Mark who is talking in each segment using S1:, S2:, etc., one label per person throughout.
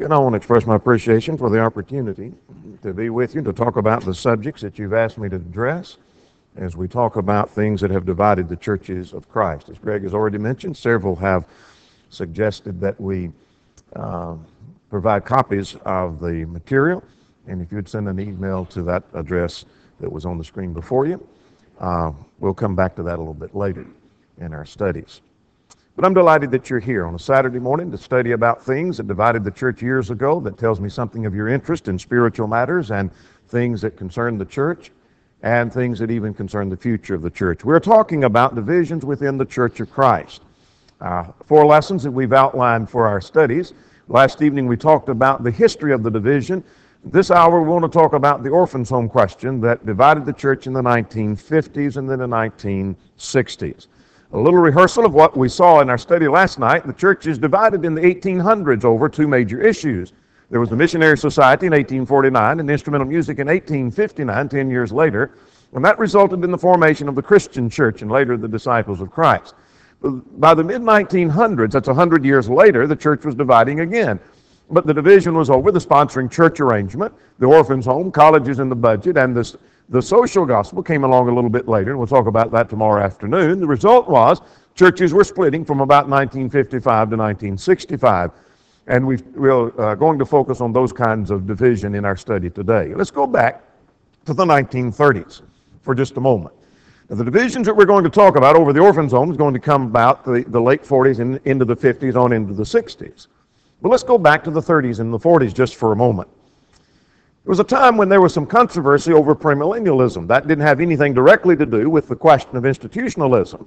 S1: And I want to express my appreciation for the opportunity to be with you to talk about the subjects that you've asked me to address as we talk about things that have divided the churches of Christ. As Greg has already mentioned, several have suggested that we uh, provide copies of the material. And if you'd send an email to that address that was on the screen before you, uh, we'll come back to that a little bit later in our studies. But I'm delighted that you're here on a Saturday morning to study about things that divided the church years ago that tells me something of your interest in spiritual matters and things that concern the church and things that even concern the future of the church. We're talking about divisions within the church of Christ. Uh, four lessons that we've outlined for our studies. Last evening we talked about the history of the division. This hour we want to talk about the orphans' home question that divided the church in the 1950s and then the 1960s. A little rehearsal of what we saw in our study last night. The church is divided in the 1800s over two major issues. There was the Missionary Society in 1849 and instrumental music in 1859, 10 years later, and that resulted in the formation of the Christian church and later the disciples of Christ. By the mid 1900s, that's 100 years later, the church was dividing again. But the division was over the sponsoring church arrangement, the orphans' home, colleges in the budget, and this the social gospel came along a little bit later, and we'll talk about that tomorrow afternoon. The result was churches were splitting from about 1955 to 1965. And we are uh, going to focus on those kinds of division in our study today. Let's go back to the 1930s for just a moment. Now, the divisions that we're going to talk about over the orphans' home is going to come about the, the late 40s and into the 50s on into the 60s. But let's go back to the 30s and the 40s just for a moment. There was a time when there was some controversy over premillennialism. That didn't have anything directly to do with the question of institutionalism.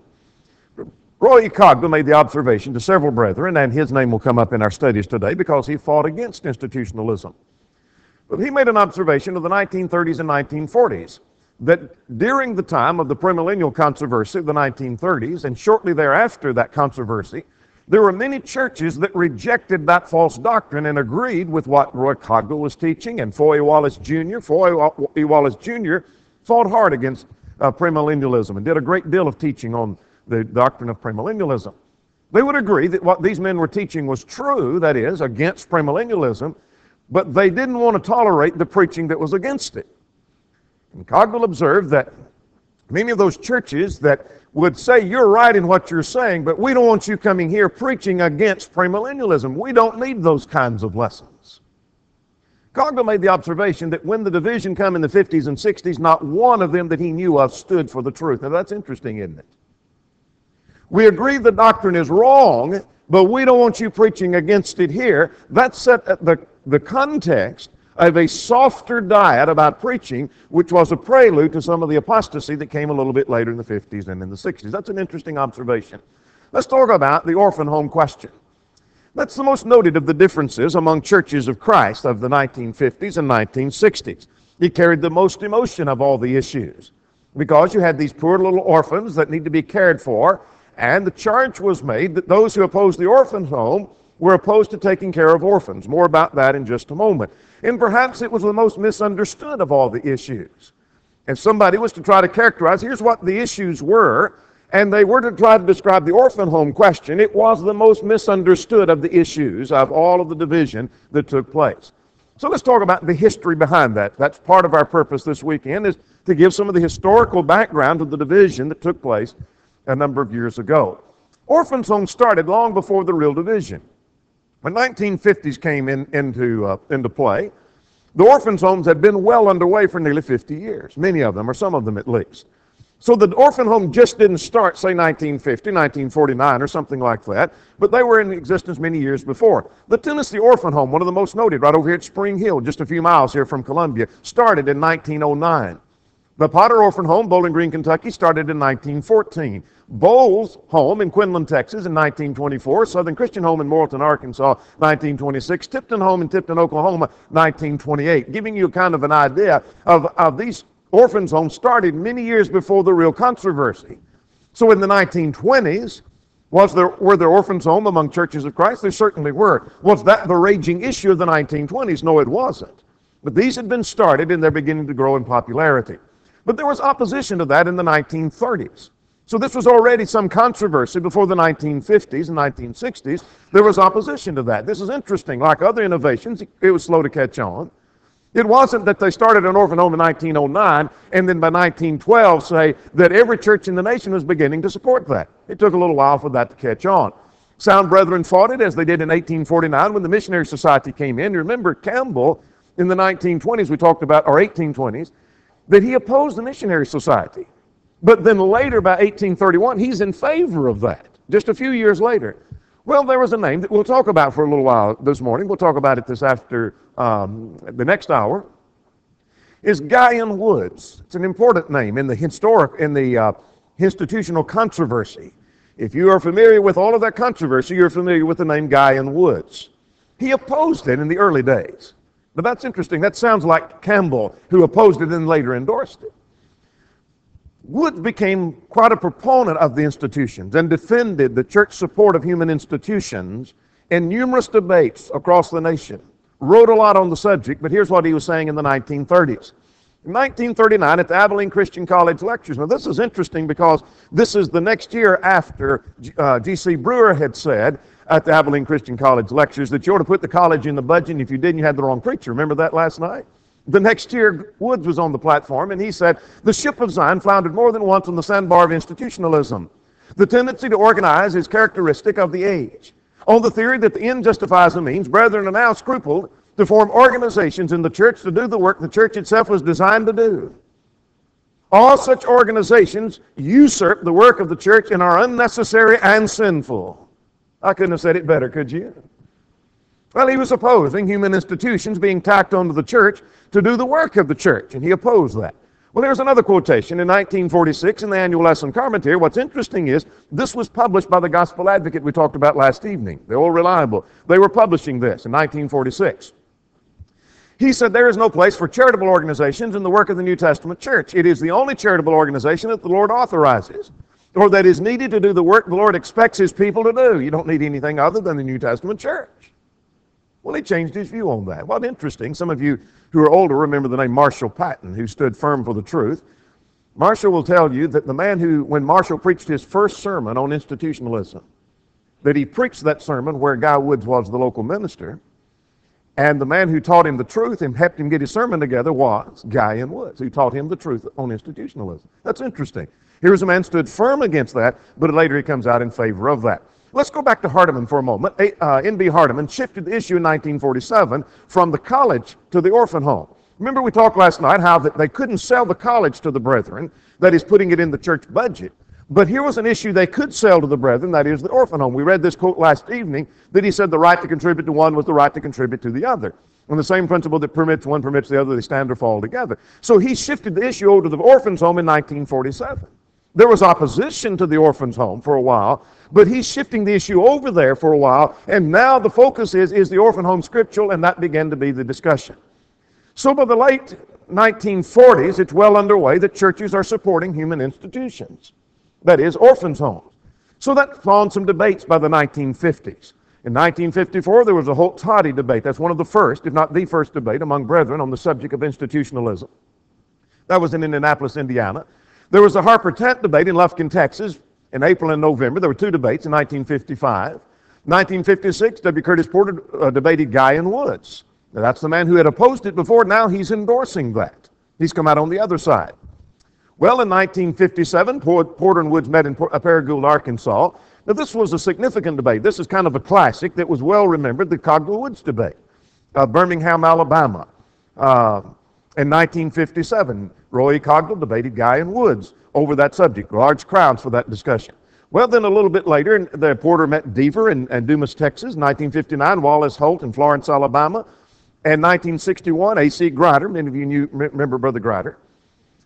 S1: Roy E. Cogdill made the observation to several brethren, and his name will come up in our studies today because he fought against institutionalism. But he made an observation of the 1930s and 1940s that during the time of the premillennial controversy of the 1930s and shortly thereafter that controversy, there were many churches that rejected that false doctrine and agreed with what Roy Cogdill was teaching, and Foy Wallace Jr. Foy Wallace Jr. fought hard against uh, premillennialism and did a great deal of teaching on the doctrine of premillennialism. They would agree that what these men were teaching was true, that is, against premillennialism, but they didn't want to tolerate the preaching that was against it. And Cogdill observed that many of those churches that would say you're right in what you're saying, but we don't want you coming here preaching against premillennialism. We don't need those kinds of lessons. Cogdill made the observation that when the division come in the 50s and 60s, not one of them that he knew of stood for the truth. Now that's interesting, isn't it? We agree the doctrine is wrong, but we don't want you preaching against it here. That set the, the context of a softer diet about preaching, which was a prelude to some of the apostasy that came a little bit later in the 50s and in the 60s. That's an interesting observation. Let's talk about the orphan home question. That's the most noted of the differences among churches of Christ of the 1950s and 1960s. It carried the most emotion of all the issues because you had these poor little orphans that need to be cared for, and the charge was made that those who opposed the orphan home were opposed to taking care of orphans. More about that in just a moment. And perhaps it was the most misunderstood of all the issues. If somebody was to try to characterize, here's what the issues were, and they were to try to describe the orphan home question, it was the most misunderstood of the issues of all of the division that took place. So let's talk about the history behind that. That's part of our purpose this weekend is to give some of the historical background of the division that took place a number of years ago. Orphans' homes started long before the real division. When 1950s came in, into, uh, into play, the orphans' homes had been well underway for nearly 50 years, many of them, or some of them at least. So the orphan home just didn't start, say, 1950, 1949, or something like that, but they were in existence many years before. The Tennessee Orphan Home, one of the most noted, right over here at Spring Hill, just a few miles here from Columbia, started in 1909. The Potter Orphan Home, Bowling Green, Kentucky, started in 1914. Boles Home in Quinlan, Texas in 1924. Southern Christian Home in Morrilton, Arkansas, 1926. Tipton Home in Tipton, Oklahoma, 1928. Giving you kind of an idea of, of these orphans' homes started many years before the real controversy. So in the 1920s, was there, were there orphans' home among churches of Christ? There certainly were. Was that the raging issue of the 1920s? No, it wasn't. But these had been started and they're beginning to grow in popularity. But there was opposition to that in the 1930s. So this was already some controversy before the 1950s and 1960s. There was opposition to that. This is interesting. Like other innovations, it was slow to catch on. It wasn't that they started an orphan home in 1909 and then by 1912 say that every church in the nation was beginning to support that. It took a little while for that to catch on. Sound Brethren fought it as they did in 1849 when the Missionary Society came in. Remember Campbell in the 1920s, we talked about, or 1820s, that he opposed the Missionary Society. But then later, by 1831, he's in favor of that, just a few years later. Well, there was a name that we'll talk about for a little while this morning. We'll talk about it this after um, the next hour. Is Guy N. Woods. It's an important name in the historic in the uh, institutional controversy. If you are familiar with all of that controversy, you're familiar with the name Guy N. Woods. He opposed it in the early days. But that's interesting. That sounds like Campbell, who opposed it and later endorsed it. Woods became quite a proponent of the institutions and defended the church support of human institutions in numerous debates across the nation. Wrote a lot on the subject, but here's what he was saying in the 1930s. In 1939, at the Abilene Christian College lectures. Now, this is interesting because this is the next year after uh, G.C. Brewer had said at the Abilene Christian College lectures that you ought to put the college in the budget, and if you didn't, you had the wrong preacher. Remember that last night? The next year, Woods was on the platform, and he said, The ship of Zion floundered more than once on the sandbar of institutionalism. The tendency to organize is characteristic of the age. On the theory that the end justifies the means, brethren are now scrupled to form organizations in the church to do the work the church itself was designed to do. All such organizations usurp the work of the church and are unnecessary and sinful. I couldn't have said it better, could you? Well, he was opposing human institutions being tacked onto the church to do the work of the church, and he opposed that. Well, there's another quotation in 1946 in the annual lesson commentary. What's interesting is this was published by the Gospel Advocate we talked about last evening. They're all reliable. They were publishing this in 1946. He said there is no place for charitable organizations in the work of the New Testament church. It is the only charitable organization that the Lord authorizes or that is needed to do the work the Lord expects his people to do. You don't need anything other than the New Testament church. Well, he changed his view on that. Well, interesting. Some of you who are older remember the name Marshall Patton, who stood firm for the truth. Marshall will tell you that the man who, when Marshall preached his first sermon on institutionalism, that he preached that sermon where Guy Woods was the local minister, and the man who taught him the truth and helped him get his sermon together was Guy N. Woods, who taught him the truth on institutionalism. That's interesting. Here's a man stood firm against that, but later he comes out in favor of that. Let's go back to Hardeman for a moment. Uh, N.B. Hardeman shifted the issue in 1947 from the college to the orphan home. Remember, we talked last night how that they couldn't sell the college to the brethren, that is, putting it in the church budget. But here was an issue they could sell to the brethren, that is the orphan home. We read this quote last evening that he said the right to contribute to one was the right to contribute to the other. And the same principle that permits one permits the other, they stand or fall together. So he shifted the issue over to the orphans home in 1947. There was opposition to the orphans home for a while, but he's shifting the issue over there for a while, and now the focus is, is the orphan home scriptural, and that began to be the discussion. So by the late 1940s, it's well underway that churches are supporting human institutions that is, orphans' homes. So that spawned some debates by the 1950s. In 1954, there was a Holtz Totty debate. That's one of the first, if not the first debate among brethren on the subject of institutionalism. That was in Indianapolis, Indiana. There was a Harper Tant debate in Lufkin, Texas in April and November. There were two debates in 1955. 1956, W. Curtis Porter uh, debated Guy N. Woods. Now, that's the man who had opposed it before. Now he's endorsing that. He's come out on the other side. Well, in 1957, Porter and Woods met in Paragould, Arkansas. Now, this was a significant debate. This is kind of a classic that was well remembered, the Cogdill Woods debate. Uh, Birmingham, Alabama. Uh, in 1957, Roy Cogdill debated Guy N. Woods over that subject. Large crowds for that discussion. Well, then a little bit later, the Porter met Deaver in, in Dumas, Texas. 1959, Wallace Holt in Florence, Alabama. And 1961, A.C. Grider. Many of you knew, remember Brother Grider.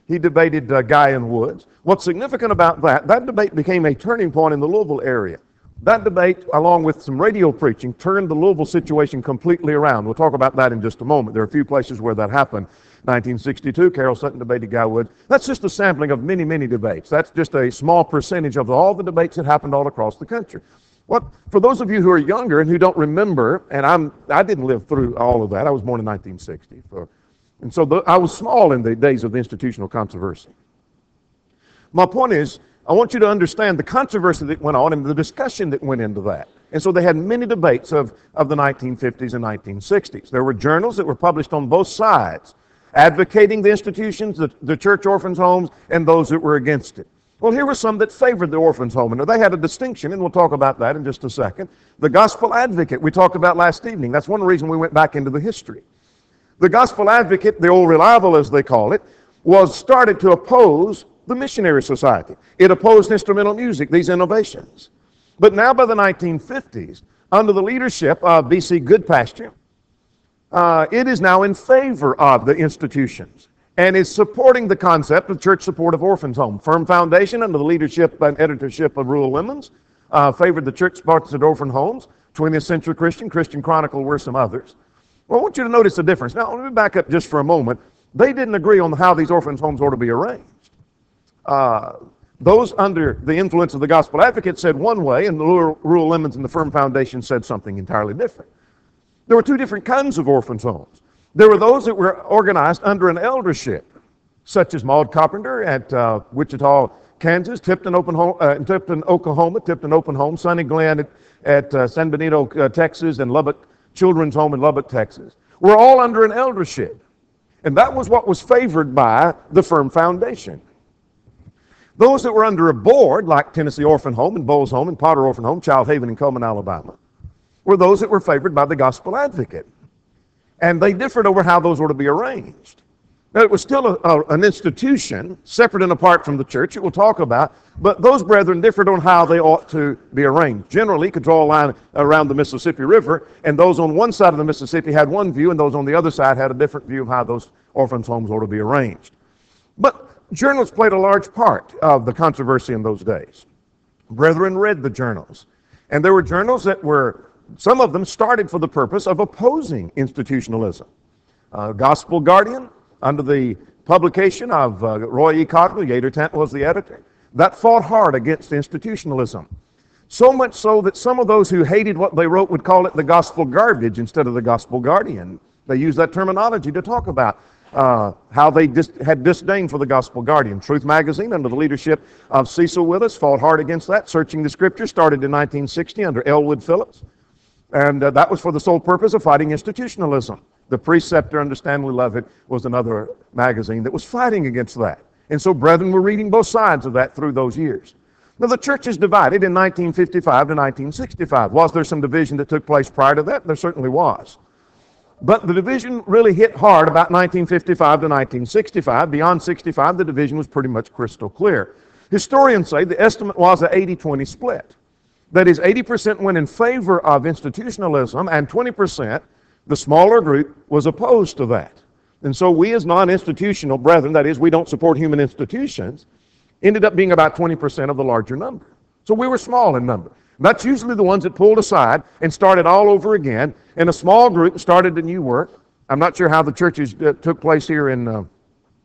S1: He debated uh, Guy N. Woods. What's significant about that, that debate became a turning point in the Louisville area. That debate, along with some radio preaching, turned the Louisville situation completely around. We'll talk about that in just a moment. There are a few places where that happened. 1962, Carrol Sutton debated Guy Woods. That's just a sampling of many, many debates. That's just a small percentage of all the debates that happened all across the country. What, for those of you who are younger and who don't remember, and I'm, I didn't live through all of that. I was born in 1960. For and so the, I was small in the days of the institutional controversy. My point is, I want you to understand the controversy that went on and the discussion that went into that. And so they had many debates of, of the 1950s and 1960s. There were journals that were published on both sides, advocating the institutions, the, the church orphans' homes, and those that were against it. Well, here were some that favored the orphans' home, and they had a distinction, and we'll talk about that in just a second. The gospel advocate, we talked about last evening. That's one reason we went back into the history. The gospel advocate, the old reliable as they call it, was started to oppose the missionary society. It opposed instrumental music, these innovations. But now by the 1950s, under the leadership of B.C. Goodpasture, uh, it is now in favor of the institutions and is supporting the concept of church support of orphans' home. Firm Foundation, under the leadership and editorship of Ruel Lemmons, uh, favored the church sponsored orphan homes. 20th Century Christian, Christian Chronicle were some others. Well, I want you to notice the difference. Now, let me back up just for a moment. They didn't agree on how these orphans' homes ought to be arranged. Uh, those under the influence of the gospel advocate said one way, and the Ruel Lemmons and the Firm Foundation said something entirely different. There were two different kinds of orphans' homes. There were those that were organized under an eldership, such as Maud Carpenter at uh, Wichita, Kansas, Tipton, Open home, uh, Tipton, Oklahoma, Tipton Orphan Home, Sunny Glen at, at uh, San Benito, uh, Texas, and Lubbock Children's Home in Lubbock, Texas. We're all under an eldership. And that was what was favored by the Firm Foundation. Those that were under a board, like Tennessee Orphan Home and Boles Home and Potter Orphan Home, Child Haven in Cullman, Alabama, were those that were favored by the gospel advocate. And they differed over how those were to be arranged. Now, it was still a, a, an institution, separate and apart from the church, it will talk about, but those brethren differed on how they ought to be arranged. Generally, could draw a line around the Mississippi River, and those on one side of the Mississippi had one view, and those on the other side had a different view of how those orphans' homes ought to be arranged. But journals played a large part of the controversy in those days. Brethren read the journals. And there were journals that were, some of them started for the purpose of opposing institutionalism. Uh, Gospel Guardian, under the publication of uh, Roy E. Cogdill, Yater Tant was the editor, that fought hard against institutionalism. So much so that some of those who hated what they wrote would call it the gospel garbage instead of the gospel guardian. They used that terminology to talk about uh, how they dis- had disdain for the Gospel Guardian. Truth Magazine, under the leadership of Cecil Willis, fought hard against that. Searching the Scripture started in 1960 under Elwood Phillips. And uh, that was for the sole purpose of fighting institutionalism. The Preceptor under Stanley Levitt was another magazine that was fighting against that. And so brethren were reading both sides of that through those years. Now, the church is divided in 1955 to 1965. Was there some division that took place prior to that? There certainly was. But the division really hit hard about 1955 to 1965. Beyond 65, the division was pretty much crystal clear. Historians say the estimate was an 80 20 split. That is, 80% went in favor of institutionalism, and 20%, the smaller group, was opposed to that. And so we, as non institutional brethren, that is, we don't support human institutions, ended up being about 20% of the larger number. So we were small in number. That's usually the ones that pulled aside and started all over again in a small group started a new work. I'm not sure how the churches uh, took place here in, uh,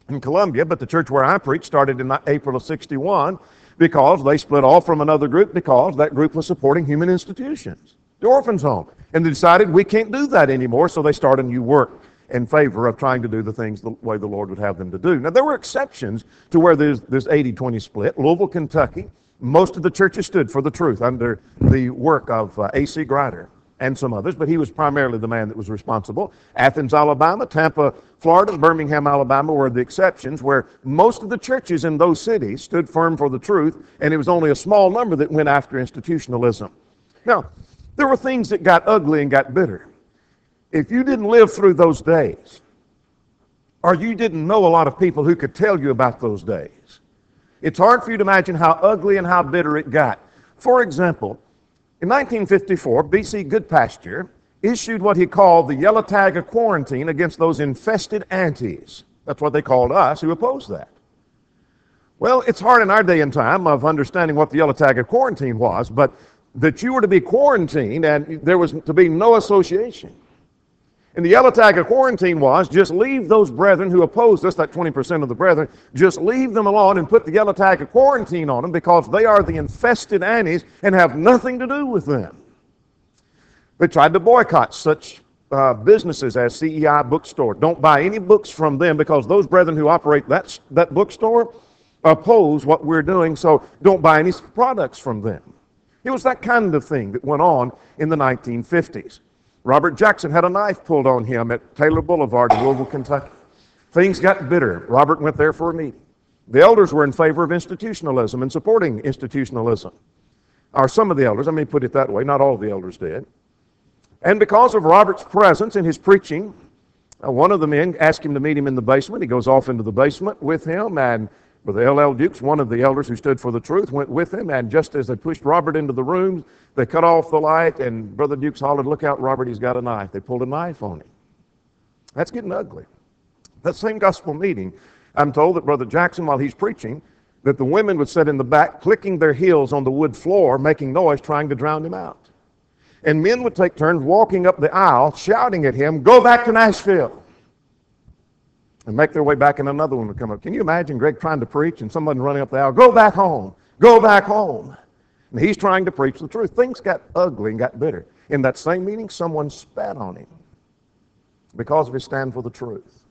S1: in Columbia, but the church where I preached started in April of 61 because they split off from another group because that group was supporting human institutions, the orphans' home. And they decided we can't do that anymore, so they started a new work in favor of trying to do the things the way the Lord would have them to do. Now, there were exceptions to where there's this 80 20 split. Louisville, Kentucky most of the churches stood for the truth under the work of uh, A.C. Grider and some others, but he was primarily the man that was responsible. Athens, Alabama, Tampa, Florida, Birmingham, Alabama were the exceptions where most of the churches in those cities stood firm for the truth, and it was only a small number that went after institutionalism. Now, there were things that got ugly and got bitter. If you didn't live through those days, or you didn't know a lot of people who could tell you about those days, it's hard for you to imagine how ugly and how bitter it got. For example, in 1954, B.C. Goodpasture issued what he called the yellow tag of quarantine against those infested antis. That's what they called us who opposed that. Well, it's hard in our day and time of understanding what the yellow tag of quarantine was, but that you were to be quarantined and there was to be no association. And the yellow tag of quarantine was just leave those brethren who opposed us, that 20% of the brethren, just leave them alone and put the yellow tag of quarantine on them because they are the infested annies and have nothing to do with them. They tried to boycott such uh, businesses as CEI Bookstore. Don't buy any books from them because those brethren who operate that, that bookstore, oppose what we're doing, so don't buy any products from them. It was that kind of thing that went on in the 1950s. Robert Jackson had a knife pulled on him at Taylor Boulevard in Louisville, Kentucky. Things got bitter. Robert went there for a meeting. The elders were in favor of institutionalism and supporting institutionalism. Or some of the elders, let me put it that way, not all the elders did. And because of Robert's presence in his preaching, uh, one of the men asked him to meet him in the basement. He goes off into the basement with him, and Brother L.L. Dukes, one of the elders who stood for the truth, went with him, and just as they pushed Robert into the room, they cut off the light, and Brother Dukes hollered, Look out, Robert, he's got a knife. They pulled a knife on him. That's getting ugly. That same gospel meeting, I'm told that Brother Jackson, while he's preaching, that the women would sit in the back, clicking their heels on the wood floor, making noise, trying to drown him out. And men would take turns walking up the aisle, shouting at him, Go back to Nashville and make their way back, and another one would come up. Can you imagine Greg trying to preach and somebody running up the aisle, go back home, go back home? And he's trying to preach the truth. Things got ugly and got bitter. In that same meeting, someone spat on him because of his stand for the truth.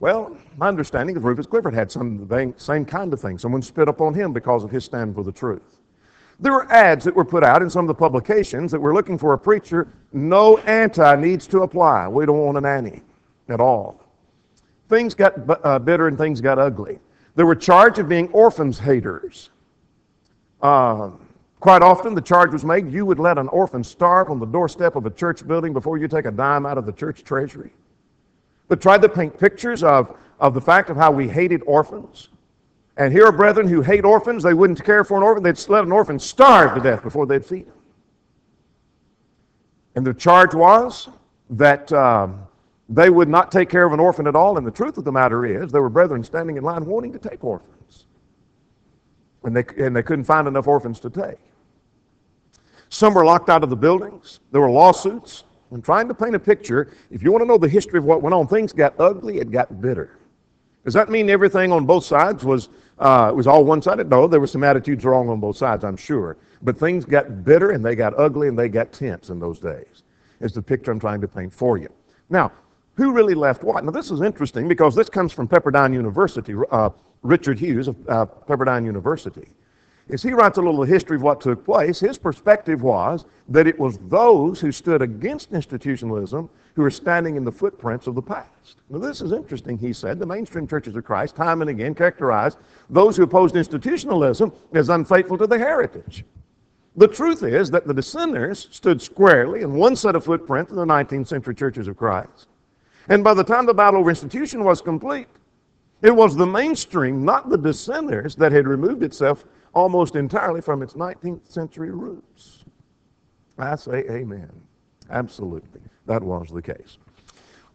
S1: Well, my understanding is Rufus Clifford had some same kind of thing. Someone spit upon him because of his stand for the truth. There were ads that were put out in some of the publications that were looking for a preacher. No anti needs to apply. We don't want an anti at all things got uh, bitter and things got ugly. They were charged of being orphans haters. Uh, quite often, the charge was made you would let an orphan starve on the doorstep of a church building before you take a dime out of the church treasury. But tried to paint pictures of, of the fact of how we hated orphans. And here are brethren who hate orphans. They wouldn't care for an orphan. They'd let an orphan starve to death before they'd feed him. And the charge was that um, they would not take care of an orphan at all, and the truth of the matter is, there were brethren standing in line wanting to take orphans. And they, and they couldn't find enough orphans to take. Some were locked out of the buildings. There were lawsuits. And trying to paint a picture, if you want to know the history of what went on, things got ugly, it got bitter. Does that mean everything on both sides was, uh, it was all one sided? No, there were some attitudes wrong on both sides, I'm sure. But things got bitter and they got ugly and they got tense in those days, is the picture I'm trying to paint for you. Now, who really left what? Now, this is interesting because this comes from Pepperdine University, uh, Richard Hughes of uh, Pepperdine University. As he writes a little history of what took place, his perspective was that it was those who stood against institutionalism who are standing in the footprints of the past. Now, this is interesting, he said. The mainstream churches of Christ, time and again, characterized those who opposed institutionalism as unfaithful to their heritage. The truth is that the dissenters stood squarely in one set of footprints in the 19th century churches of Christ. And by the time the battle over institution was complete, it was the mainstream, not the dissenters, that had removed itself almost entirely from its 19th century roots. I say amen. Absolutely. That was the case.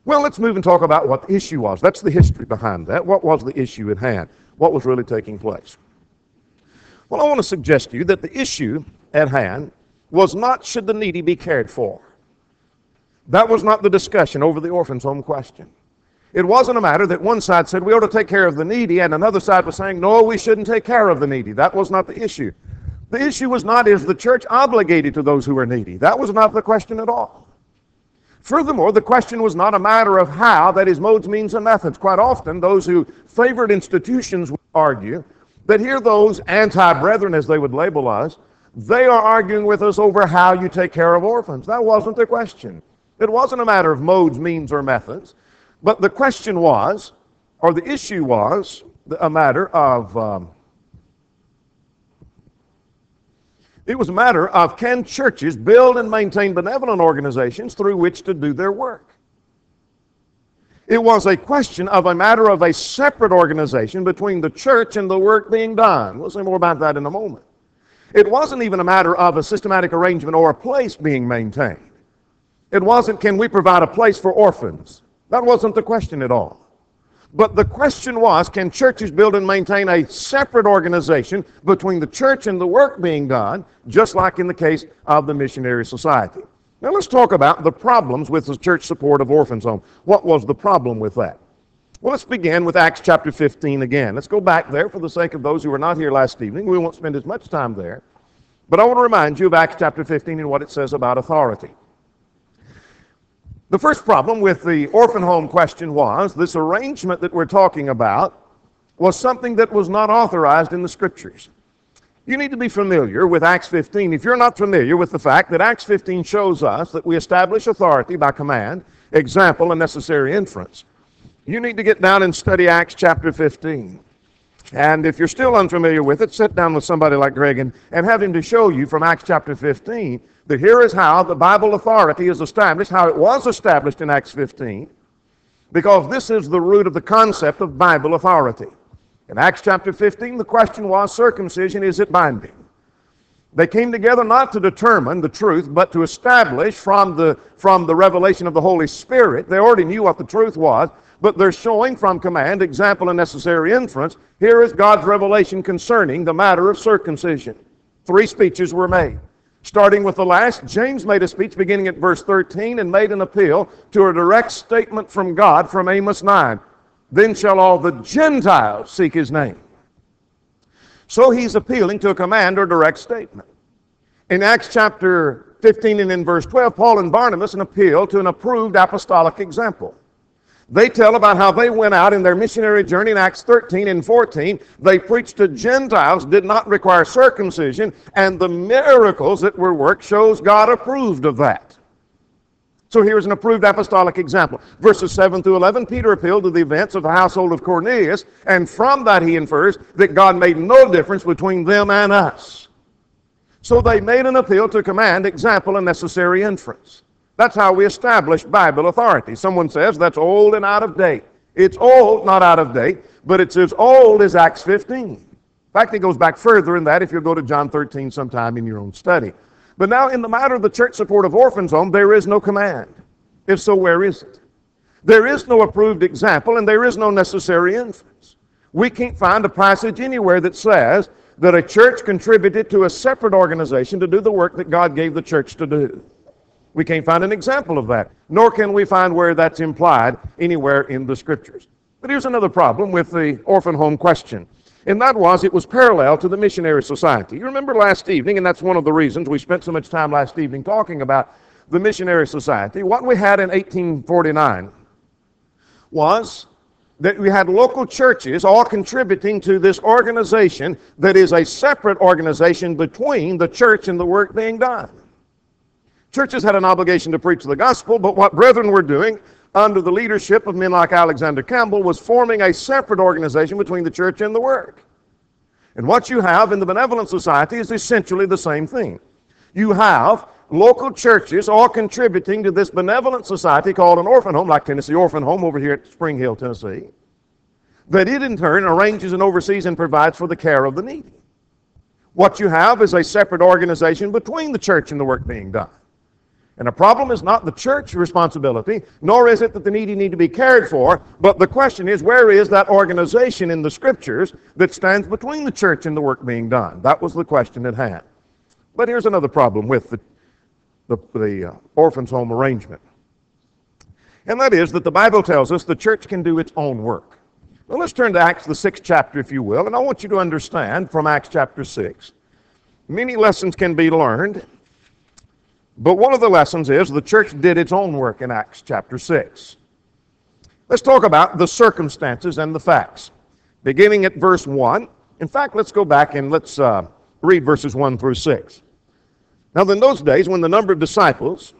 S1: Well, let's move and talk about what the issue was. That's the history behind that. What was the issue at hand? What was really taking place? Well, I want to suggest to you that the issue at hand was not should the needy be cared for. That was not the discussion over the orphans' home question. It wasn't a matter that one side said we ought to take care of the needy, and another side was saying, no, we shouldn't take care of the needy. That was not the issue. The issue was not, is the church obligated to those who are needy? That was not the question at all. Furthermore, the question was not a matter of how, that is, modes, means, and methods. Quite often, those who favored institutions would argue that here those anti brethren, as they would label us, they are arguing with us over how you take care of orphans. That wasn't the question. It wasn't a matter of modes, means, or methods, but the question was, or the issue was, a matter of. Um, it was a matter of can churches build and maintain benevolent organizations through which to do their work? It was a question of a matter of a separate organization between the church and the work being done. We'll say more about that in a moment. It wasn't even a matter of a systematic arrangement or a place being maintained. It wasn't, can we provide a place for orphans? That wasn't the question at all. But the question was, can churches build and maintain a separate organization between the church and the work being done, just like in the case of the Missionary Society? Now let's talk about the problems with the church support of orphans' home. What was the problem with that? Well, let's begin with Acts chapter 15 again. Let's go back there for the sake of those who were not here last evening. We won't spend as much time there. But I want to remind you of Acts chapter 15 and what it says about authority. The first problem with the orphan home question was this arrangement that we're talking about was something that was not authorized in the Scriptures. You need to be familiar with Acts 15. If you're not familiar with the fact that Acts 15 shows us that we establish authority by command, example, and necessary inference, you need to get down and study Acts chapter 15. And if you're still unfamiliar with it, sit down with somebody like Greg and, and have him to show you from Acts chapter 15 that here is how the Bible authority is established, how it was established in Acts 15, because this is the root of the concept of Bible authority. In Acts chapter 15, the question was circumcision, is it binding? They came together not to determine the truth, but to establish from the, from the revelation of the Holy Spirit. They already knew what the truth was, but they're showing from command, example, and necessary inference. Here is God's revelation concerning the matter of circumcision. Three speeches were made. Starting with the last, James made a speech beginning at verse 13 and made an appeal to a direct statement from God from Amos 9. Then shall all the Gentiles seek his name. So he's appealing to a command or direct statement. In Acts chapter 15 and in verse 12, Paul and Barnabas an appeal to an approved apostolic example. They tell about how they went out in their missionary journey in Acts 13 and 14. They preached to Gentiles, did not require circumcision, and the miracles that were worked shows God approved of that. So here's an approved apostolic example. Verses 7 through 11, Peter appealed to the events of the household of Cornelius, and from that he infers that God made no difference between them and us. So they made an appeal to command, example, and necessary inference. That's how we establish Bible authority. Someone says that's old and out of date. It's old, not out of date, but it's as old as Acts 15. In fact, it goes back further in that if you go to John 13 sometime in your own study. But now, in the matter of the church support of orphans' home, there is no command. If so, where is it? There is no approved example, and there is no necessary inference. We can't find a passage anywhere that says that a church contributed to a separate organization to do the work that God gave the church to do. We can't find an example of that, nor can we find where that's implied anywhere in the scriptures. But here's another problem with the orphan home question and that was it was parallel to the missionary society. You remember last evening, and that's one of the reasons we spent so much time last evening talking about the missionary society. What we had in 1849 was that we had local churches all contributing to this organization that is a separate organization between the church and the work being done. Churches had an obligation to preach the gospel, but what brethren were doing under the leadership of men like Alexander Campbell, was forming a separate organization between the church and the work. And what you have in the Benevolent Society is essentially the same thing. You have local churches all contributing to this benevolent society called an orphan home, like Tennessee Orphan Home over here at Spring Hill, Tennessee, that it in turn arranges and oversees and provides for the care of the needy. What you have is a separate organization between the church and the work being done. And the problem is not the church's responsibility, nor is it that the needy need to be cared for, but the question is where is that organization in the scriptures that stands between the church and the work being done? That was the question at hand. But here's another problem with the, the, the uh, orphans' home arrangement. And that is that the Bible tells us the church can do its own work. Well, let's turn to Acts, the sixth chapter, if you will, and I want you to understand from Acts chapter 6. Many lessons can be learned but one of the lessons is the church did its own work in Acts chapter 6. Let's talk about the circumstances and the facts. Beginning at verse 1. In fact, let's go back and let's uh, read verses 1 through 6. Now, in those days, when the number of disciples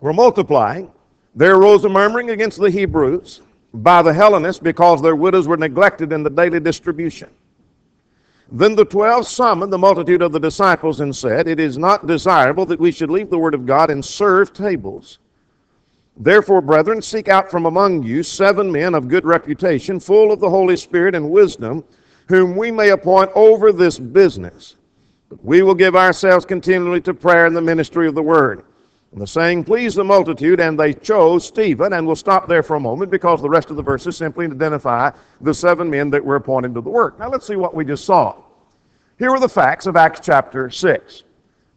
S1: were multiplying, there arose a murmuring against the Hebrews by the Hellenists because their widows were neglected in the daily distribution. Then the twelve summoned the multitude of the disciples and said, It is not desirable that we should leave the word of God and serve tables. Therefore, brethren, seek out from among you seven men of good reputation, full of the Holy Spirit and wisdom, whom we may appoint over this business. But we will give ourselves continually to prayer and the ministry of the word. And the saying pleased the multitude, and they chose Stephen. And we'll stop there for a moment because the rest of the verses simply identify the seven men that were appointed to the work. Now let's see what we just saw. Here are the facts of Acts chapter 6.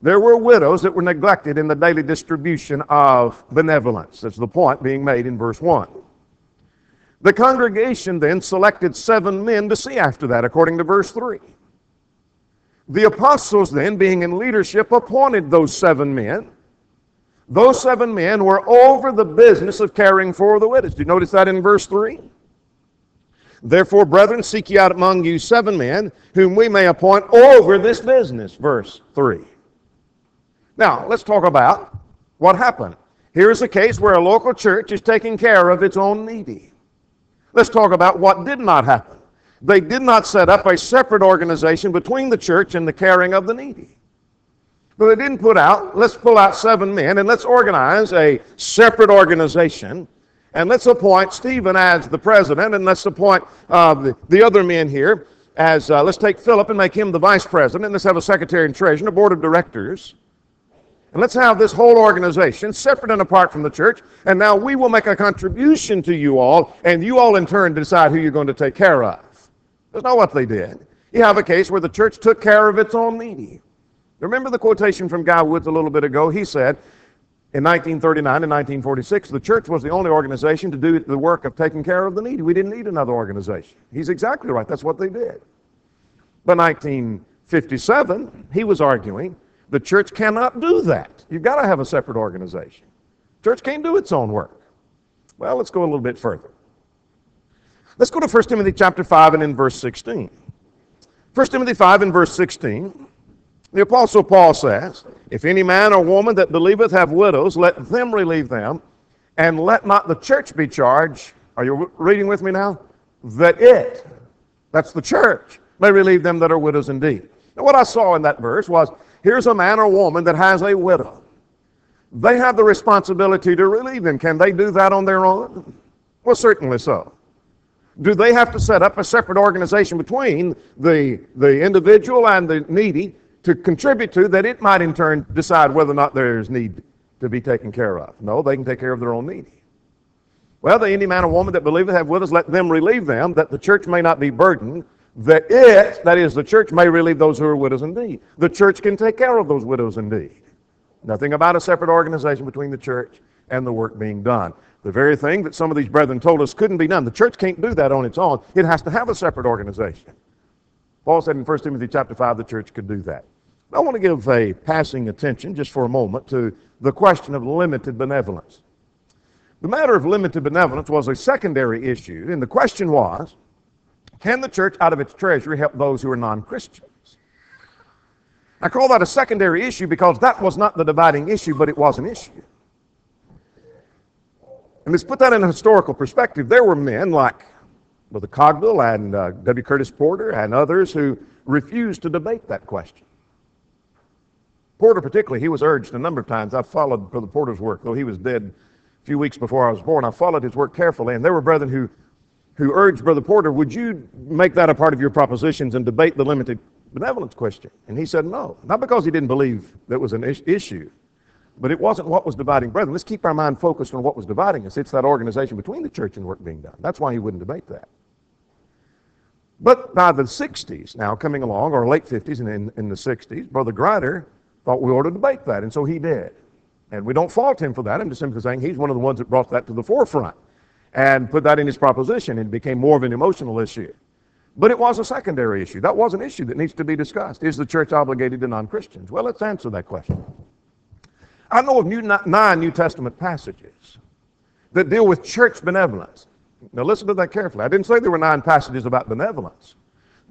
S1: There were widows that were neglected in the daily distribution of benevolence. That's the point being made in verse 1. The congregation then selected seven men to see after that, according to verse 3. The apostles, then, being in leadership, appointed those seven men those seven men were over the business of caring for the widows. Do you notice that in verse 3? Therefore, brethren, seek ye out among you seven men, whom we may appoint over this business. Verse 3. Now, let's talk about what happened. Here's a case where a local church is taking care of its own needy. Let's talk about what did not happen. They did not set up a separate organization between the church and the caring of the needy. But they didn't put out, let's pull out seven men and let's organize a separate organization and let's appoint Stephen as the president and let's appoint uh, the, the other men here as, uh, let's take Philip and make him the vice president. And let's have a secretary and treasurer and a board of directors. And let's have this whole organization separate and apart from the church. And now we will make a contribution to you all, and you all in turn decide who you're going to take care of. That's not what they did. You have a case where the church took care of its own needy. Remember the quotation from Guy Woods a little bit ago? He said, in 1939 and 1946, the church was the only organization to do the work of taking care of the needy. We didn't need another organization. He's exactly right. That's what they did. By 1957, he was arguing the church cannot do that. You've got to have a separate organization. Church can't do its own work. Well, let's go a little bit further. Let's go to 1 Timothy chapter 5 and in verse 16. 1 Timothy 5 and verse 16. The Apostle Paul says, If any man or woman that believeth have widows, let them relieve them, and let not the church be charged. Are you reading with me now? That it, that's the church, may relieve them that are widows indeed. Now, what I saw in that verse was here's a man or woman that has a widow. They have the responsibility to relieve them. Can they do that on their own? Well, certainly so. Do they have to set up a separate organization between the, the individual and the needy to contribute to that it might in turn decide whether or not there's need to be taken care of. No, they can take care of their own needy. Well, the any man or woman that believeth have widows, let them relieve them, that the church may not be burdened, that it, that is, the church may relieve those who are widows indeed. The church can take care of those widows indeed. Nothing about a separate organization between the church and the work being done. The very thing that some of these brethren told us couldn't be done. The church can't do that on its own. It has to have a separate organization. Paul said in 1 Timothy chapter 5 the church could do that. I want to give a passing attention just for a moment to the question of limited benevolence. The matter of limited benevolence was a secondary issue, and the question was can the church, out of its treasury, help those who are non Christians? I call that a secondary issue because that was not the dividing issue, but it was an issue. And let's put that in a historical perspective. There were men like Brother Cogdill and uh, W. Curtis Porter and others who refused to debate that question. Porter, particularly, he was urged a number of times. I followed Brother Porter's work, though he was dead a few weeks before I was born. I followed his work carefully, and there were brethren who, who urged Brother Porter, Would you make that a part of your propositions and debate the limited benevolence question? And he said no. Not because he didn't believe that was an is- issue, but it wasn't what was dividing brethren. Let's keep our mind focused on what was dividing us. It's that organization between the church and work being done. That's why he wouldn't debate that. But by the 60s, now coming along, or late 50s and in, in the 60s, Brother Grider thought we ought to debate that, and so he did. And we don't fault him for that. I'm just simply saying he's one of the ones that brought that to the forefront and put that in his proposition. And it became more of an emotional issue. But it was a secondary issue. That was an issue that needs to be discussed. Is the church obligated to non Christians? Well, let's answer that question. I know of new, nine New Testament passages that deal with church benevolence. Now, listen to that carefully. I didn't say there were nine passages about benevolence.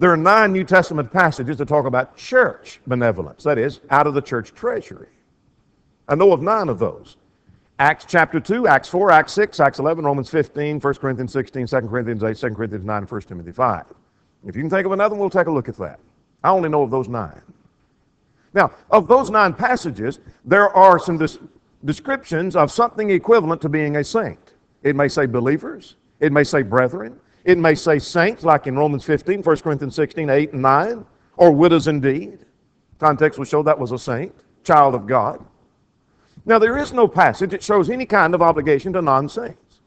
S1: There are nine New Testament passages that talk about church benevolence, that is, out of the church treasury. I know of nine of those. Acts chapter 2, Acts 4, Acts 6, Acts 11, Romans 15, 1 Corinthians 16, 2 Corinthians 8, 2 Corinthians 9, 1 Timothy 5. If you can think of another one, we'll take a look at that. I only know of those nine. Now, of those nine passages, there are some des- descriptions of something equivalent to being a saint. It may say believers, it may say brethren, it may say saints, like in Romans 15, 1 Corinthians 16, 8 and 9, or widows indeed. Context will show that was a saint, child of God. Now, there is no passage that shows any kind of obligation to non saints,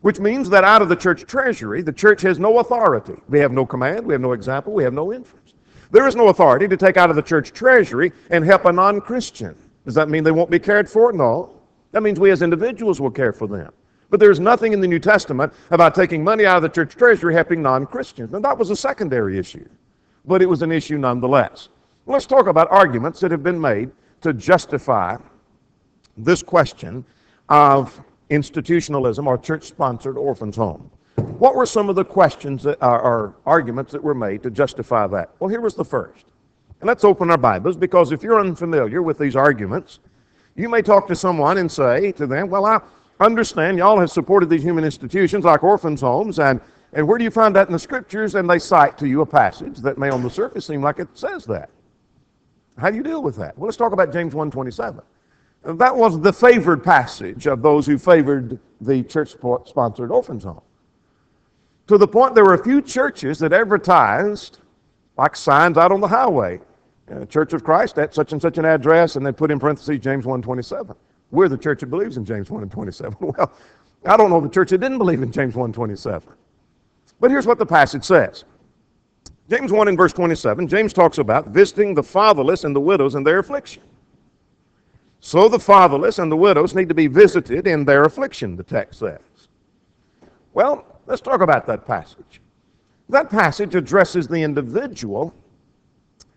S1: which means that out of the church treasury, the church has no authority. We have no command, we have no example, we have no inference. There is no authority to take out of the church treasury and help a non Christian. Does that mean they won't be cared for? No. That means we as individuals will care for them. But there's nothing in the New Testament about taking money out of the church treasury helping non Christians. Now, that was a secondary issue, but it was an issue nonetheless. Let's talk about arguments that have been made to justify this question of institutionalism or church sponsored orphans' home. What were some of the questions that, or, or arguments that were made to justify that? Well, here was the first. And let's open our Bibles because if you're unfamiliar with these arguments, you may talk to someone and say to them, Well, I understand y'all have supported these human institutions like orphans' homes, and, and where do you find that in the scriptures? And they cite to you a passage that may on the surface seem like it says that. How do you deal with that? Well, let's talk about James 1.27. That was the favored passage of those who favored the church-sponsored orphans' home. To the point there were a few churches that advertised like signs out on the highway. Uh, church of Christ at such and such an address, and they put in parentheses James 1.27. We're the church that believes in James 1 and 27. Well, I don't know the church that didn't believe in James 1 27. But here's what the passage says. James 1 in verse 27, James talks about visiting the fatherless and the widows in their affliction. So the fatherless and the widows need to be visited in their affliction, the text says. Well, let's talk about that passage. That passage addresses the individual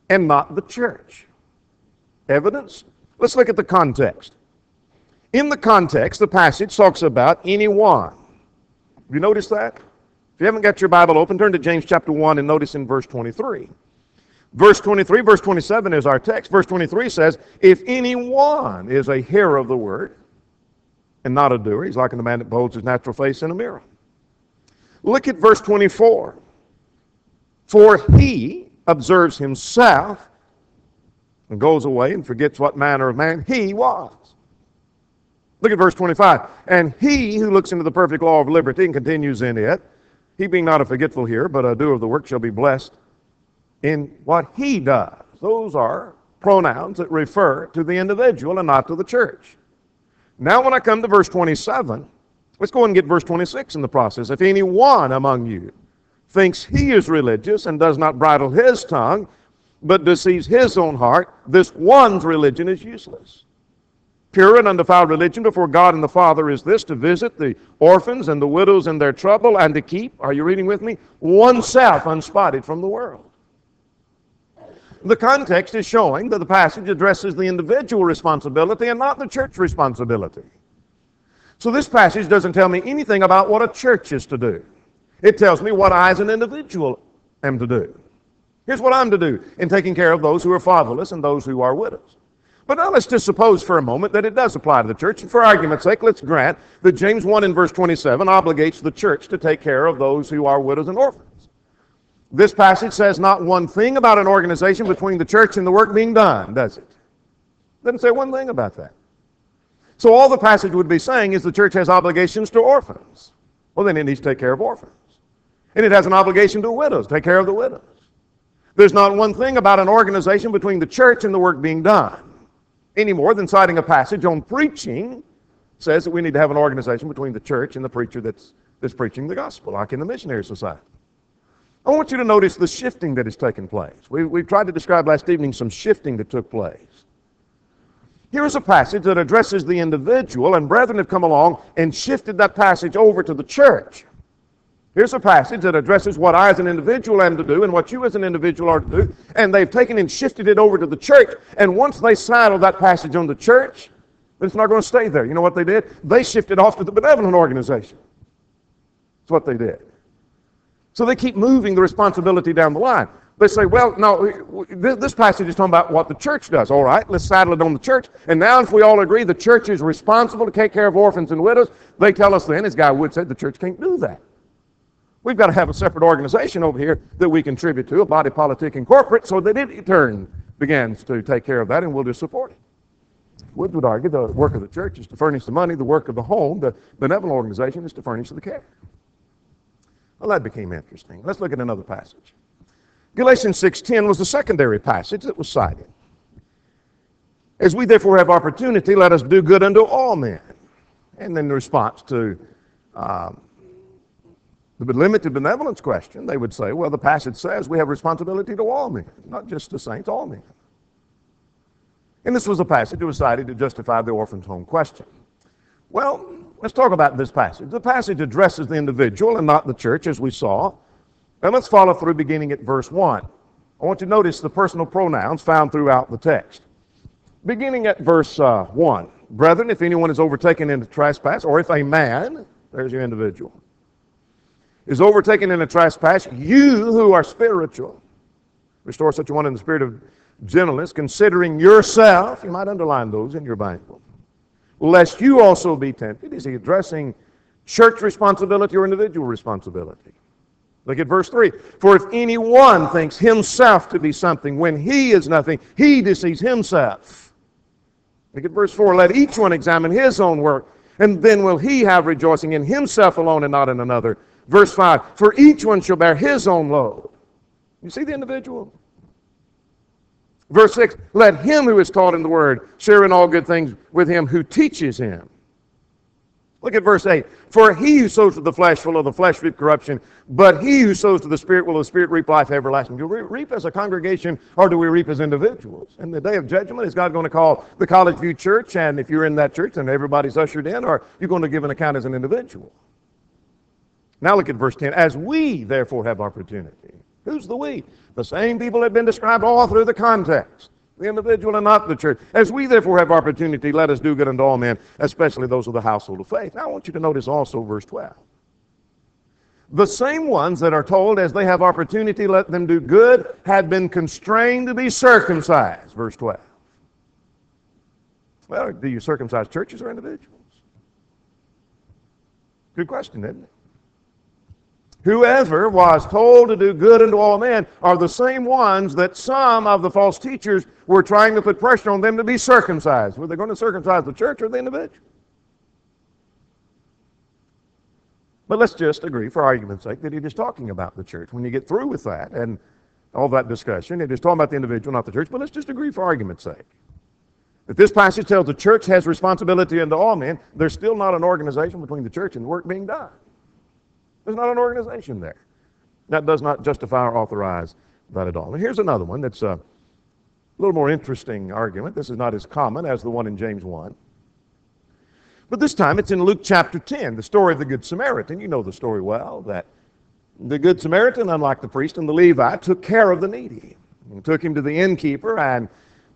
S1: and not the church. Evidence? Let's look at the context. In the context, the passage talks about anyone. You notice that? If you haven't got your Bible open, turn to James chapter 1 and notice in verse 23. Verse 23, verse 27 is our text. Verse 23 says, If anyone is a hearer of the word and not a doer, he's like the man that beholds his natural face in a mirror. Look at verse 24. For he observes himself and goes away and forgets what manner of man he was. Look at verse 25. And he who looks into the perfect law of liberty and continues in it, he being not a forgetful here, but a doer of the work, shall be blessed in what he does. Those are pronouns that refer to the individual and not to the church. Now, when I come to verse 27, let's go and get verse 26 in the process. If any one among you thinks he is religious and does not bridle his tongue, but deceives his own heart, this one's religion is useless. Pure and undefiled religion before God and the Father is this to visit the orphans and the widows in their trouble and to keep, are you reading with me? Oneself unspotted from the world. The context is showing that the passage addresses the individual responsibility and not the church responsibility. So this passage doesn't tell me anything about what a church is to do. It tells me what I, as an individual, am to do. Here's what I'm to do in taking care of those who are fatherless and those who are widows. But now let's just suppose for a moment that it does apply to the church. And for argument's sake, let's grant that James 1 in verse 27 obligates the church to take care of those who are widows and orphans. This passage says not one thing about an organization between the church and the work being done, does it? it doesn't say one thing about that. So all the passage would be saying is the church has obligations to orphans. Well, then it needs to take care of orphans. And it has an obligation to widows, take care of the widows. There's not one thing about an organization between the church and the work being done, any more than citing a passage on preaching says that we need to have an organization between the church and the preacher that's, that's preaching the gospel, like in the missionary society. I want you to notice the shifting that has taken place. We, we tried to describe last evening some shifting that took place. Here is a passage that addresses the individual, and brethren have come along and shifted that passage over to the church. Here's a passage that addresses what I as an individual am to do and what you as an individual are to do. And they've taken and shifted it over to the church. And once they saddle that passage on the church, it's not going to stay there. You know what they did? They shifted off to the benevolent organization. That's what they did. So they keep moving the responsibility down the line. They say, well, no, this passage is talking about what the church does. All right, let's saddle it on the church. And now, if we all agree the church is responsible to take care of orphans and widows, they tell us then, as Guy Woods said, the church can't do that. We've got to have a separate organization over here that we contribute to, a body politic and corporate, so that it in turn begins to take care of that and we'll just support it. Woods would argue the work of the church is to furnish the money, the work of the home, the benevolent organization is to furnish the care. Well, that became interesting. Let's look at another passage. Galatians 6.10 was the secondary passage that was cited. As we therefore have opportunity, let us do good unto all men. And then the response to um, the limited benevolence question, they would say, well, the passage says we have responsibility to all men, not just the saints, all men. And this was a passage that was cited to justify the orphan's home question. Well, let's talk about this passage. The passage addresses the individual and not the church, as we saw. And let's follow through beginning at verse 1. I want you to notice the personal pronouns found throughout the text. Beginning at verse uh, 1. Brethren, if anyone is overtaken in a trespass, or if a man, there's your individual, is overtaken in a trespass, you who are spiritual, restore such a one in the spirit of gentleness, considering yourself, you might underline those in your Bible, lest you also be tempted. Is he addressing church responsibility or individual responsibility? Look at verse 3. For if anyone thinks himself to be something when he is nothing, he deceives himself. Look at verse 4. Let each one examine his own work, and then will he have rejoicing in himself alone and not in another. Verse 5. For each one shall bear his own load. You see the individual? Verse 6 Let him who is taught in the word share in all good things with him who teaches him. Look at verse 8. For he who sows to the flesh will of the flesh reap corruption, but he who sows to the Spirit will of the Spirit reap life everlasting. Do we reap as a congregation or do we reap as individuals? In the day of judgment, is God going to call the College View Church, and if you're in that church, then everybody's ushered in, or you're going to give an account as an individual? Now look at verse 10. As we, therefore, have opportunity. Who's the we? The same people have been described all through the context the individual and not the church. As we therefore have opportunity, let us do good unto all men, especially those of the household of faith. Now I want you to notice also verse 12. The same ones that are told as they have opportunity, let them do good, have been constrained to be circumcised. Verse 12. Well, do you circumcise churches or individuals? Good question, isn't it? Whoever was told to do good unto all men are the same ones that some of the false teachers were trying to put pressure on them to be circumcised. Were they going to circumcise the church or the individual? But let's just agree, for argument's sake, that it is talking about the church. When you get through with that and all that discussion, it is talking about the individual, not the church. But let's just agree, for argument's sake, that this passage tells the church has responsibility unto all men. There's still not an organization between the church and the work being done. There's not an organization there. That does not justify or authorize that at all. And here's another one that's uh, a little more interesting argument. This is not as common as the one in James 1. But this time it's in Luke chapter 10, the story of the Good Samaritan. You know the story well, that the Good Samaritan, unlike the priest and the Levite, took care of the needy and took him to the innkeeper. And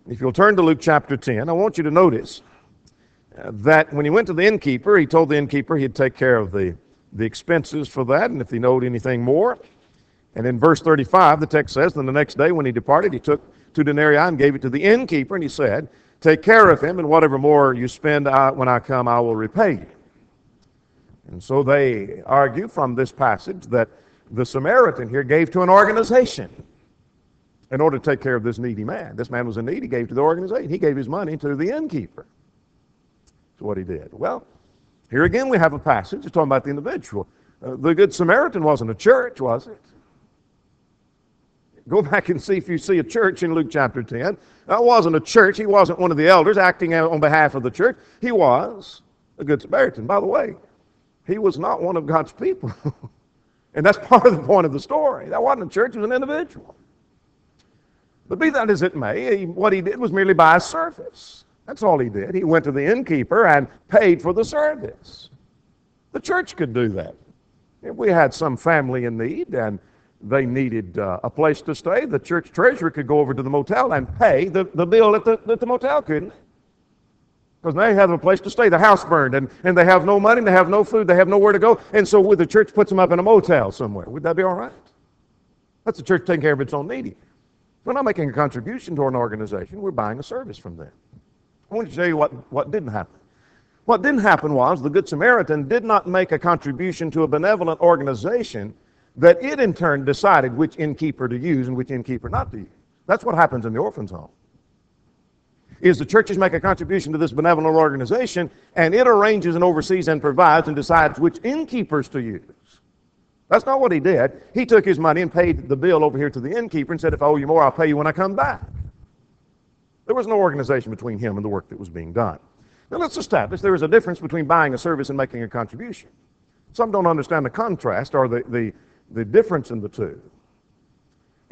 S1: if you'll turn to Luke chapter 10, I want you to notice uh, that when he went to the innkeeper, he told the innkeeper he'd take care of the the expenses for that, and if he owed anything more. And in verse 35, the text says, Then the next day when he departed, he took two denarii and gave it to the innkeeper, and he said, Take care of him, and whatever more you spend I, when I come, I will repay you. And so they argue from this passage that the Samaritan here gave to an organization in order to take care of this needy man. This man was in need, he gave to the organization. He gave his money to the innkeeper. That's what he did. Well, here again, we have a passage talking about the individual. Uh, the Good Samaritan wasn't a church, was it? Go back and see if you see a church in Luke chapter 10. That wasn't a church. He wasn't one of the elders acting on behalf of the church. He was a Good Samaritan. By the way, he was not one of God's people. and that's part of the point of the story. That wasn't a church, it was an individual. But be that as it may, what he did was merely by a service. That's all he did. He went to the innkeeper and paid for the service. The church could do that. If we had some family in need and they needed uh, a place to stay, the church treasurer could go over to the motel and pay the, the bill that the, at the motel, couldn't Because they have a place to stay. The house burned, and, and they have no money, they have no food, they have nowhere to go. And so the church puts them up in a motel somewhere. Would that be all right? That's the church taking care of its own needy. We're not making a contribution to an organization, we're buying a service from them. I want to show you what, what didn't happen. What didn't happen was the Good Samaritan did not make a contribution to a benevolent organization that it in turn decided which innkeeper to use and which innkeeper not to use. That's what happens in the orphan's home. Is the churches make a contribution to this benevolent organization and it arranges and oversees and provides and decides which innkeepers to use. That's not what he did. He took his money and paid the bill over here to the innkeeper and said, if I owe you more, I'll pay you when I come back. There was no organization between him and the work that was being done. Now let's establish there is a difference between buying a service and making a contribution. Some don't understand the contrast or the, the, the difference in the two.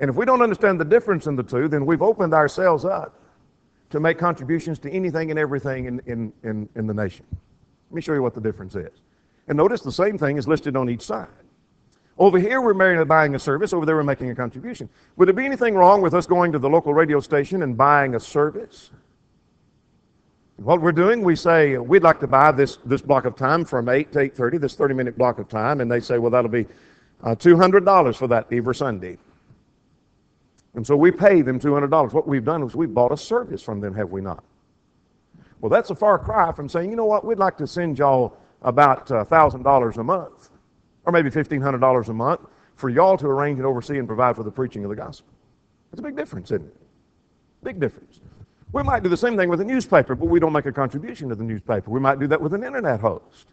S1: And if we don't understand the difference in the two, then we've opened ourselves up to make contributions to anything and everything in, in, in, in the nation. Let me show you what the difference is. And notice the same thing is listed on each side. Over here, we're married buying a service. Over there, we're making a contribution. Would there be anything wrong with us going to the local radio station and buying a service? What we're doing, we say, we'd like to buy this, this block of time from 8 to 8.30, this 30-minute block of time, and they say, well, that'll be uh, $200 for that Eber Sunday. And so we pay them $200. What we've done is we've bought a service from them, have we not? Well, that's a far cry from saying, you know what, we'd like to send y'all about uh, $1,000 a month, or maybe $1,500 a month, for y'all to arrange and oversee and provide for the preaching of the gospel. It's a big difference, isn't it? Big difference. We might do the same thing with a newspaper, but we don't make a contribution to the newspaper. We might do that with an internet host.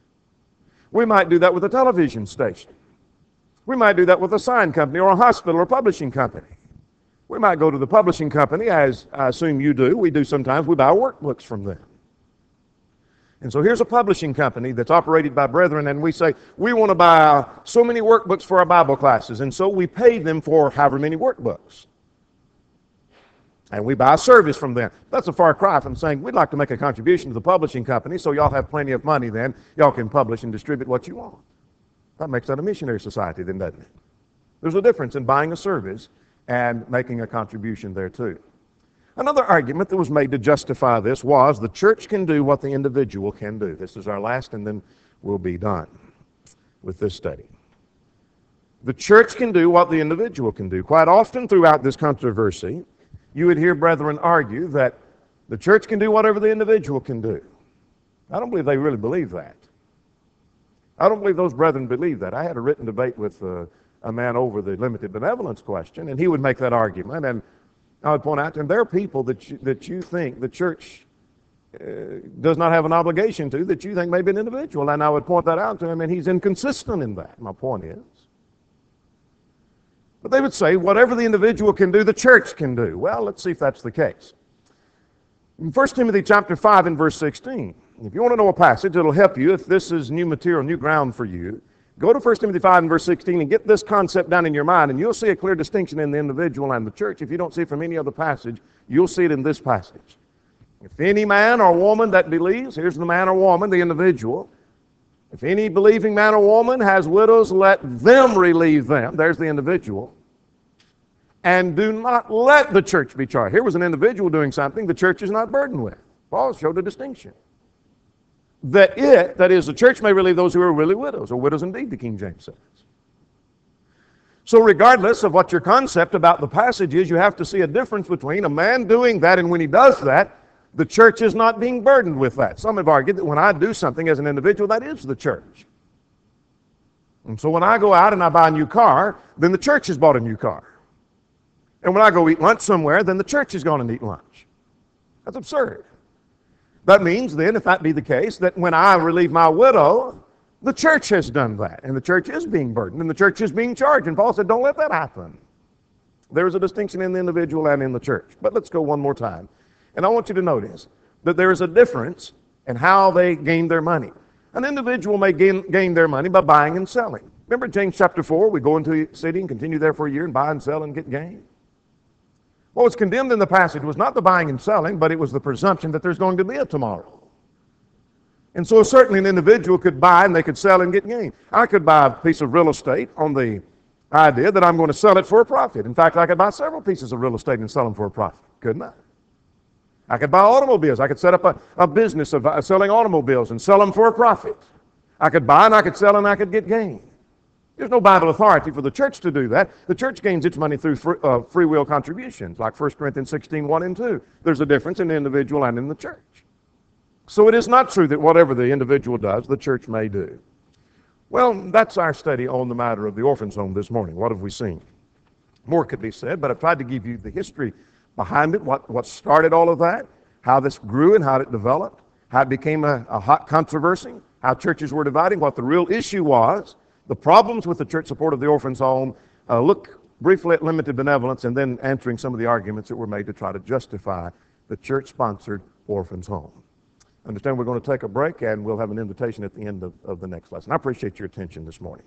S1: We might do that with a television station. We might do that with a sign company or a hospital or publishing company. We might go to the publishing company, as I assume you do. We do sometimes. We buy workbooks from them. And so here's a publishing company that's operated by brethren, and we say, we want to buy so many workbooks for our Bible classes. And so we pay them for however many workbooks. And we buy a service from them. That's a far cry from saying, we'd like to make a contribution to the publishing company so y'all have plenty of money then. Y'all can publish and distribute what you want. That makes that a missionary society then, doesn't it? There's a difference in buying a service and making a contribution there too. Another argument that was made to justify this was the church can do what the individual can do. This is our last, and then we'll be done with this study. The church can do what the individual can do. Quite often throughout this controversy, you would hear brethren argue that the church can do whatever the individual can do. I don't believe they really believe that. I don't believe those brethren believe that. I had a written debate with uh, a man over the limited benevolence question, and he would make that argument. And I would point out to him, there are people that you, that you think the church uh, does not have an obligation to that you think may be an individual. And I would point that out to him, and he's inconsistent in that. My point is. But they would say, whatever the individual can do, the church can do. Well, let's see if that's the case. In 1 Timothy chapter 5 and verse 16, if you want to know a passage, it'll help you if this is new material, new ground for you. Go to 1 Timothy 5 and verse 16 and get this concept down in your mind, and you'll see a clear distinction in the individual and the church. If you don't see it from any other passage, you'll see it in this passage. If any man or woman that believes, here's the man or woman, the individual. If any believing man or woman has widows, let them relieve them. There's the individual. And do not let the church be charged. Here was an individual doing something the church is not burdened with. Paul showed a distinction that it, that is, the church may relieve those who are really widows, or widows indeed, the King James says. So, regardless of what your concept about the passage is, you have to see a difference between a man doing that and when he does that, the church is not being burdened with that. Some have argued that when I do something as an individual, that is the church. And so when I go out and I buy a new car, then the church has bought a new car. And when I go eat lunch somewhere, then the church is going to eat lunch. That's absurd. That means then, if that be the case, that when I relieve my widow, the church has done that, and the church is being burdened, and the church is being charged. And Paul said, don't let that happen. There's a distinction in the individual and in the church. But let's go one more time. And I want you to notice that there is a difference in how they gain their money. An individual may gain, gain their money by buying and selling. Remember James chapter 4? We go into a city and continue there for a year and buy and sell and get gain. What was condemned in the passage was not the buying and selling, but it was the presumption that there's going to be a tomorrow. And so certainly an individual could buy and they could sell and get gain. I could buy a piece of real estate on the idea that I'm going to sell it for a profit. In fact, I could buy several pieces of real estate and sell them for a profit, couldn't I? I could buy automobiles. I could set up a, a business of uh, selling automobiles and sell them for a profit. I could buy and I could sell and I could get gain. There's no Bible authority for the church to do that. The church gains its money through free, uh, free will contributions, like 1 Corinthians 16, 1 and 2. There's a difference in the individual and in the church. So it is not true that whatever the individual does, the church may do. Well, that's our study on the matter of the orphans' home this morning. What have we seen? More could be said, but I've tried to give you the history behind it, what, what started all of that, how this grew and how it developed, how it became a, a hot controversy, how churches were dividing, what the real issue was, the problems with the church support of the orphans' home, uh, look briefly at limited benevolence, and then answering some of the arguments that were made to try to justify the church sponsored orphans' home. Understand we're going to take a break and we'll have an invitation at the end of, of the next lesson. I appreciate your attention this morning.